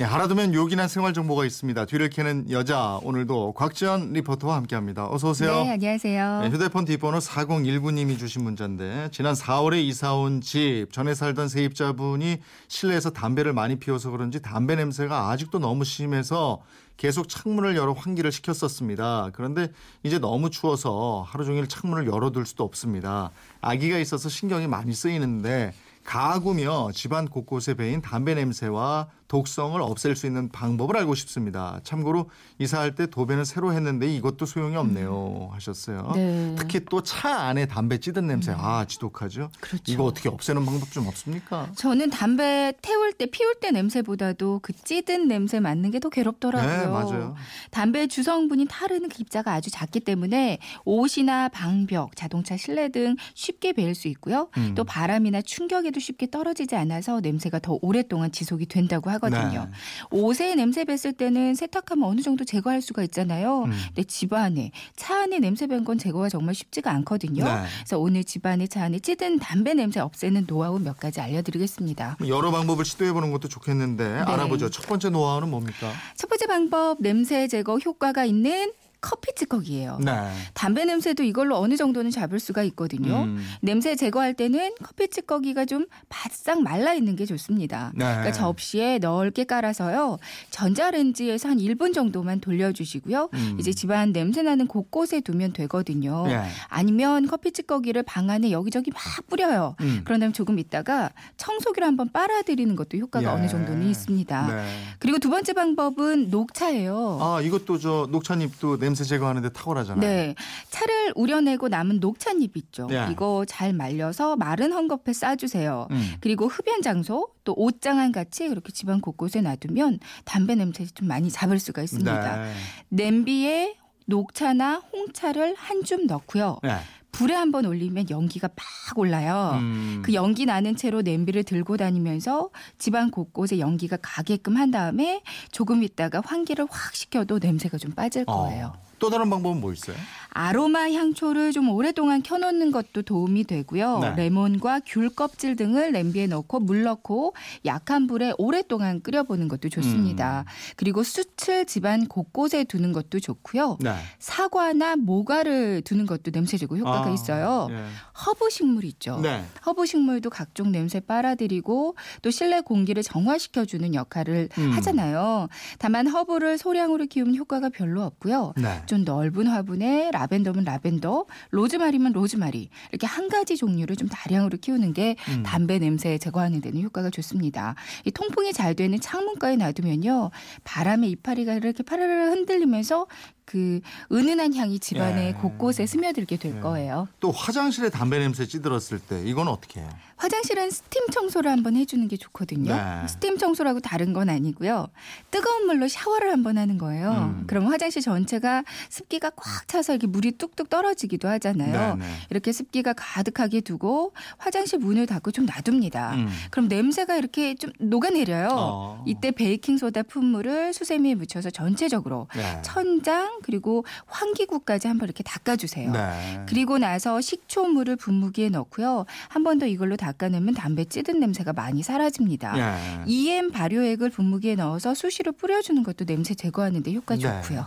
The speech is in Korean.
예, 알아두면 요긴한 생활 정보가 있습니다. 뒤를 캐는 여자 오늘도 곽지연 리포터와 함께합니다. 어서 오세요. 네, 안녕하세요. 네, 휴대폰 뒷번호 4019님이 주신 문자인데 지난 4월에 이사 온 집 전에 살던 세입자분이 실내에서 담배를 많이 피워서 그런지 담배 냄새가 아직도 너무 심해서 계속 창문을 열어 환기를 시켰었습니다. 그런데 이제 너무 추워서 하루 종일 창문을 열어둘 수도 없습니다. 아기가 있어서 신경이 많이 쓰이는데 가구며 집안 곳곳에 배인 담배 냄새와 독성을 없앨 수 있는 방법을 알고 싶습니다. 참고로 이사할 때 도배는 새로 했는데 이것도 소용이 없네요. 하셨어요. 네. 특히 또 차 안에 담배 찌든 냄새. 아, 지독하죠. 그렇죠. 이거 어떻게 없애는 방법 좀 없습니까? 저는 담배 태울 때 피울 때 냄새보다도 그 찌든 냄새 맡는 게 더 괴롭더라고요. 네, 맞아요. 담배 주성분이 타르는 그 입자가 아주 작기 때문에 옷이나 방벽, 자동차 실내 등 쉽게 배일 수 있고요. 음. 또 바람이나 충격에 도 쉽게 떨어지지 않아서 냄새가 더 오랫동안 지속이 된다고 하거든요. 네. 옷에 냄새 뱄을 때는 세탁하면 어느 정도 제거할 수가 있잖아요. 음. 근데 집 안에 차 안에 냄새 밴 건 제거가 정말 쉽지가 않거든요. 네. 그래서 오늘 집안에 차 안에 찌든 담배 냄새 없애는 노하우 몇 가지 알려드리겠습니다. 여러 방법을 시도해 보는 것도 좋겠는데 네. 알아보죠. 첫 번째 노하우는 뭡니까? 첫 번째 방법 냄새 제거 효과가 있는 커피 찌꺼기예요. 네. 담배 냄새도 이걸로 어느 정도는 잡을 수가 있거든요. 음. 냄새 제거할 때는 커피 찌꺼기가 좀 바싹 말라 있는 게 좋습니다. 네. 그러니까 접시에 넓게 깔아서요. 전자레인지에서 한 1분 정도만 돌려주시고요. 음. 이제 집안 냄새 나는 곳곳에 두면 되거든요. 예. 아니면 커피 찌꺼기를 방 안에 여기저기 막 뿌려요. 음. 그런 다음에 조금 있다가 청소기를 한번 빨아들이는 것도 효과가 예. 어느 정도는 있습니다. 네. 그리고 두 번째 방법은 녹차예요. 아, 이것도 저 녹차잎도 냄새 제거하는데 탁월하잖아요. 네. 차를 우려내고 남은 녹차잎 있죠. 네. 이거 잘 말려서 마른 헝겊에 싸주세요. 음. 그리고 흡연 장소 또 옷장안 같이 그렇게 집안 곳곳에 놔두면 담배 냄새 좀 많이 잡을 수가 있습니다. 네. 냄비에 녹차나 홍차를 한 줌 넣고요. 네. 불에 한번 올리면 연기가 막 올라요. 음. 그 연기 나는 채로 냄비를 들고 다니면서 집안 곳곳에 연기가 가게끔 한 다음에 조금 있다가 환기를 확 시켜도 냄새가 좀 빠질 거예요. 어. 또 다른 방법은 뭐 있어요? 아로마 향초를 좀 오랫동안 켜놓는 것도 도움이 되고요. 네. 레몬과 귤 껍질 등을 냄비에 넣고 물 넣고 약한 불에 오랫동안 끓여보는 것도 좋습니다. 음. 그리고 숯을 집안 곳곳에 두는 것도 좋고요. 네. 사과나 모가를 두는 것도 냄새제거 효과가 아, 있어요. 예. 허브 식물 있죠. 네. 허브 식물도 각종 냄새 빨아들이고 또 실내 공기를 정화시켜주는 역할을 음. 하잖아요. 다만 허브를 소량으로 키우면 효과가 별로 없고요. 네. 좀 넓은 화분에 라벤더면 라벤더, 로즈마리면 로즈마리 이렇게 한 가지 종류를 좀 다량으로 키우는 게 음. 담배 냄새 제거하는 데는 효과가 좋습니다. 이 통풍이 잘 되는 창문가에 놔두면요 바람에 이파리가 이렇게 파르르 흔들리면서 그 은은한 향이 집안의 예. 곳곳에 스며들게 될 예. 거예요. 또 화장실에 담배 냄새 찌들었을 때 이건 어떻게 해요? 화장실은 스팀 청소를 한번 해주는 게 좋거든요. 네. 스팀 청소라고 다른 건 아니고요. 뜨거운 물로 샤워를 한번 하는 거예요. 음. 그럼 화장실 전체가 습기가 꽉 차서 이렇게 물이 뚝뚝 떨어지기도 하잖아요. 네, 네. 이렇게 습기가 가득하게 두고 화장실 문을 닫고 좀 놔둡니다. 음. 그럼 냄새가 이렇게 좀 녹아내려요. 어. 이때 베이킹 소다 푼 물을 수세미에 묻혀서 전체적으로 네. 천장 그리고 환기구까지 한번 이렇게 닦아주세요. 네. 그리고 나서 식초물을 분무기에 넣고요. 한 번 더 이걸로 닦아내면 담배 찌든 냄새가 많이 사라집니다. 예. EM 발효액을 분무기에 넣어서 수시로 뿌려주는 것도 냄새 제거하는 데 효과 네. 좋고요.